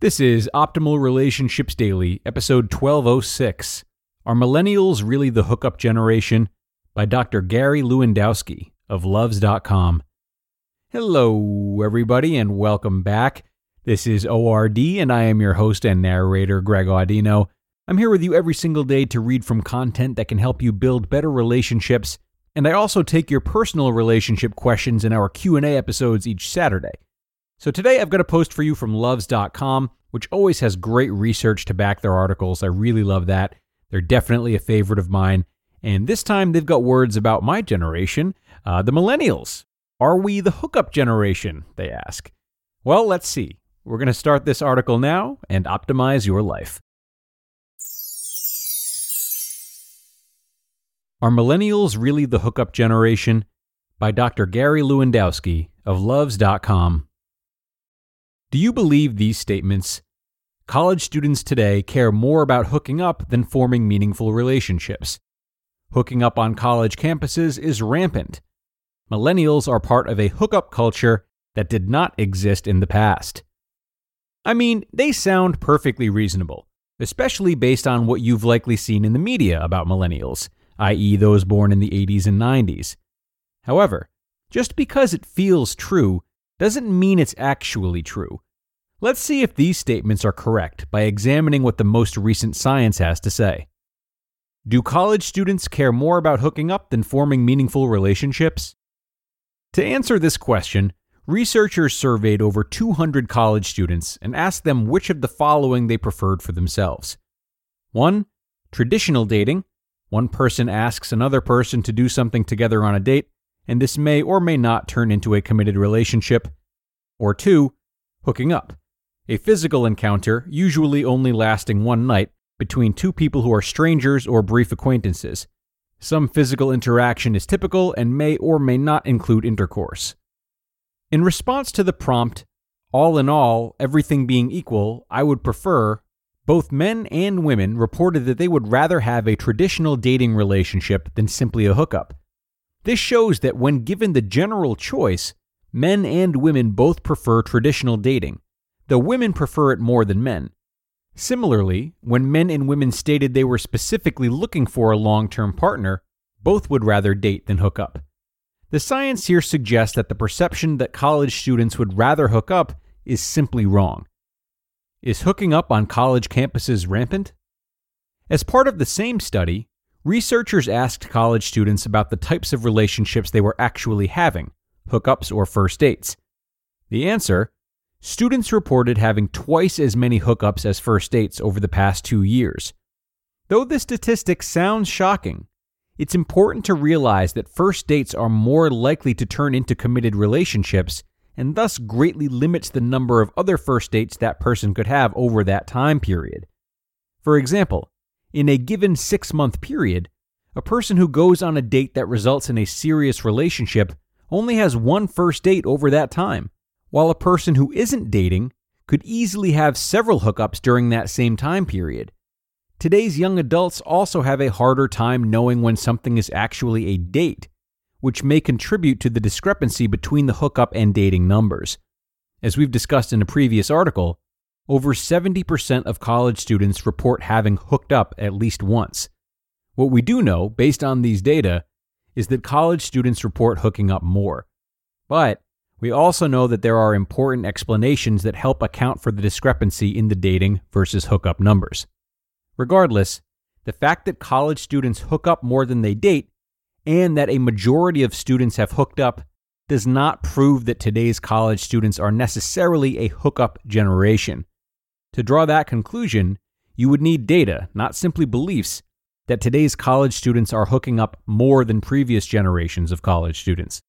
This is Optimal Relationships Daily, episode 1206. Are Millennials Really the Hookup Generation? by Dr. Gary Lewandowski of Loves.com. Hello, everybody, and welcome back. This is ORD, and I am your host and narrator, Greg Audino. I'm here with you every single day to read from content that can help you build better relationships, and I also take your personal relationship questions in our Q&A episodes each Saturday. So today I've got a post for you from loves.com, which always has great research to back their articles. I really love that. They're definitely a favorite of mine. And this time they've got words about my generation, uh, the millennials. Are we the hookup generation? They ask. Well, let's see. We're going to start this article now and optimize your life. Are Millennials Really the Hookup Generation? by Dr. Gary Lewandowski of Loves.com. Do you believe these statements? College students today care more about hooking up than forming meaningful relationships. Hooking up on college campuses is rampant. Millennials are part of a hookup culture that did not exist in the past. I mean, they sound perfectly reasonable, especially based on what you've likely seen in the media about millennials, i.e., those born in the 80s and 90s. However, just because it feels true doesn't mean it's actually true. Let's see if these statements are correct by examining what the most recent science has to say. Do college students care more about hooking up than forming meaningful relationships? To answer this question, researchers surveyed over 200 college students and asked them which of the following they preferred for themselves. 1. Traditional dating. One person asks another person to do something together on a date, and this may or may not turn into a committed relationship. Or two, hooking up, a physical encounter usually only lasting one night between two people who are strangers or brief acquaintances. Some physical interaction is typical and may or may not include intercourse. In response to the prompt, all in all, everything being equal, I would prefer, both men and women reported that they would rather have a traditional dating relationship than simply a hookup. This shows that when given the general choice, men and women both prefer traditional dating, though women prefer it more than men. Similarly, when men and women stated they were specifically looking for a long term partner, both would rather date than hook up. The science here suggests that the perception that college students would rather hook up is simply wrong. Is hooking up on college campuses rampant? As part of the same study, researchers asked college students about the types of relationships they were actually having hookups or first dates. The answer students reported having twice as many hookups as first dates over the past two years. Though this statistic sounds shocking, it's important to realize that first dates are more likely to turn into committed relationships and thus greatly limits the number of other first dates that person could have over that time period. For example, in a given six month period, a person who goes on a date that results in a serious relationship only has one first date over that time, while a person who isn't dating could easily have several hookups during that same time period. Today's young adults also have a harder time knowing when something is actually a date, which may contribute to the discrepancy between the hookup and dating numbers. As we've discussed in a previous article, over 70% of college students report having hooked up at least once. What we do know, based on these data, is that college students report hooking up more. But we also know that there are important explanations that help account for the discrepancy in the dating versus hookup numbers. Regardless, the fact that college students hook up more than they date and that a majority of students have hooked up does not prove that today's college students are necessarily a hookup generation. To draw that conclusion, you would need data, not simply beliefs, that today's college students are hooking up more than previous generations of college students.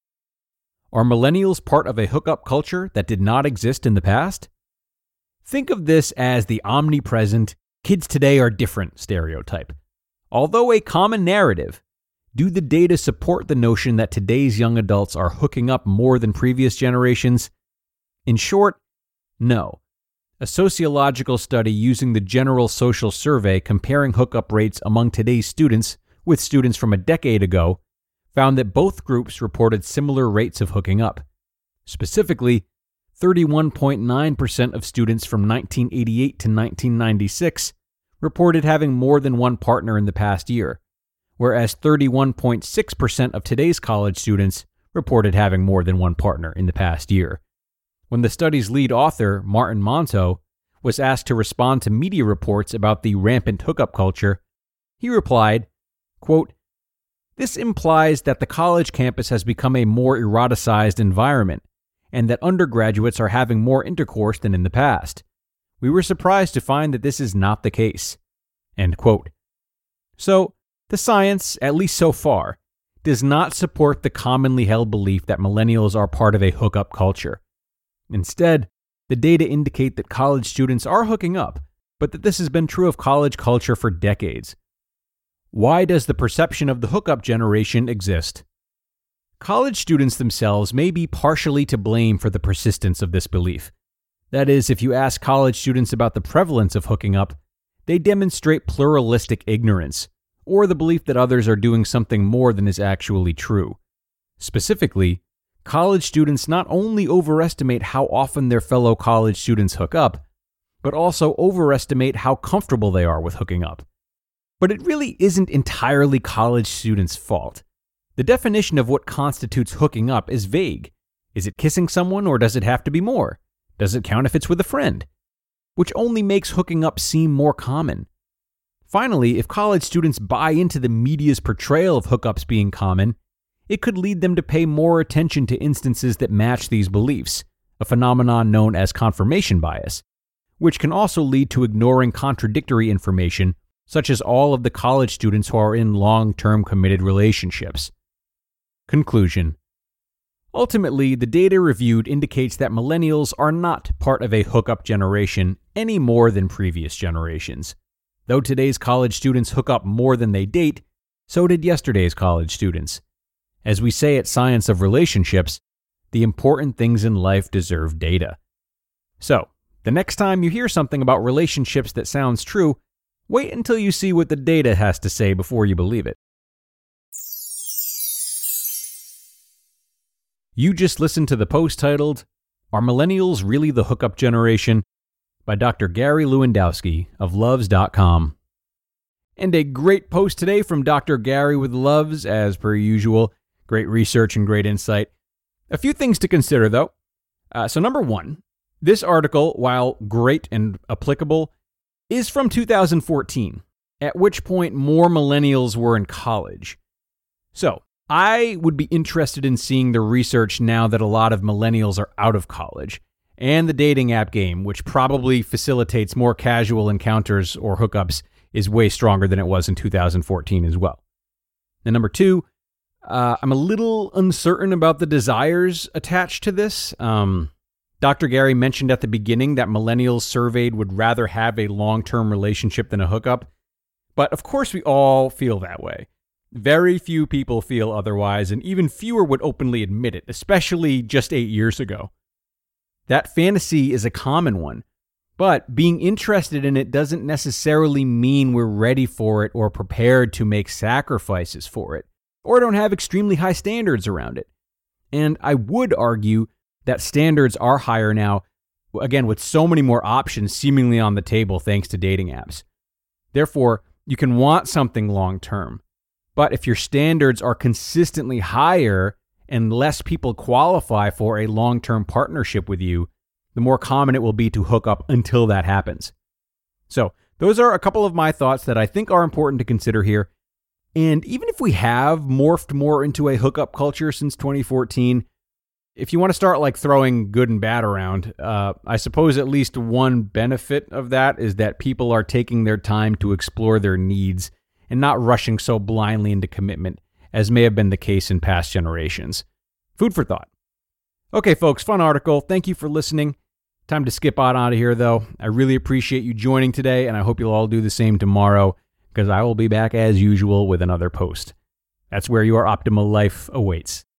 Are millennials part of a hookup culture that did not exist in the past? Think of this as the omnipresent, kids today are different stereotype. Although a common narrative, do the data support the notion that today's young adults are hooking up more than previous generations? In short, no. A sociological study using the General Social Survey comparing hookup rates among today's students with students from a decade ago found that both groups reported similar rates of hooking up. Specifically, 31.9% of students from 1988 to 1996 reported having more than one partner in the past year, whereas 31.6% of today's college students reported having more than one partner in the past year. When the study's lead author, Martin Monto, was asked to respond to media reports about the rampant hookup culture, he replied, quote, This implies that the college campus has become a more eroticized environment and that undergraduates are having more intercourse than in the past. We were surprised to find that this is not the case. So, the science, at least so far, does not support the commonly held belief that millennials are part of a hookup culture. Instead, the data indicate that college students are hooking up, but that this has been true of college culture for decades. Why does the perception of the hookup generation exist? College students themselves may be partially to blame for the persistence of this belief. That is, if you ask college students about the prevalence of hooking up, they demonstrate pluralistic ignorance, or the belief that others are doing something more than is actually true. Specifically, college students not only overestimate how often their fellow college students hook up, but also overestimate how comfortable they are with hooking up. But it really isn't entirely college students' fault. The definition of what constitutes hooking up is vague. Is it kissing someone or does it have to be more? Does it count if it's with a friend? Which only makes hooking up seem more common. Finally, if college students buy into the media's portrayal of hookups being common, it could lead them to pay more attention to instances that match these beliefs, a phenomenon known as confirmation bias, which can also lead to ignoring contradictory information, such as all of the college students who are in long term committed relationships. Conclusion Ultimately, the data reviewed indicates that millennials are not part of a hookup generation any more than previous generations. Though today's college students hook up more than they date, so did yesterday's college students. As we say at Science of Relationships, the important things in life deserve data. So, the next time you hear something about relationships that sounds true, wait until you see what the data has to say before you believe it. You just listened to the post titled, Are Millennials Really the Hookup Generation? by Dr. Gary Lewandowski of Loves.com. And a great post today from Dr. Gary with Loves, as per usual. Great research and great insight. A few things to consider, though. Uh, so, number one, this article, while great and applicable, is from 2014, at which point more millennials were in college. So, I would be interested in seeing the research now that a lot of millennials are out of college, and the dating app game, which probably facilitates more casual encounters or hookups, is way stronger than it was in 2014 as well. And number two, uh, I'm a little uncertain about the desires attached to this. Um, Dr. Gary mentioned at the beginning that millennials surveyed would rather have a long term relationship than a hookup. But of course, we all feel that way. Very few people feel otherwise, and even fewer would openly admit it, especially just eight years ago. That fantasy is a common one, but being interested in it doesn't necessarily mean we're ready for it or prepared to make sacrifices for it, or don't have extremely high standards around it. And I would argue that standards are higher now, again, with so many more options seemingly on the table thanks to dating apps. Therefore, you can want something long term but if your standards are consistently higher and less people qualify for a long term partnership with you, the more common it will be to hook up until that happens. So, Those are a couple of my thoughts that I think are important to consider here. And even if we have morphed more into a hookup culture since 2014, if you want to start like throwing good and bad around, uh, I suppose at least one benefit of that is that people are taking their time to explore their needs and not rushing so blindly into commitment as may have been the case in past generations. Food for thought. Okay, folks, fun article. Thank you for listening. Time to skip on out of here, though. I really appreciate you joining today, and I hope you'll all do the same tomorrow because I will be back as usual with another post. That's where your optimal life awaits.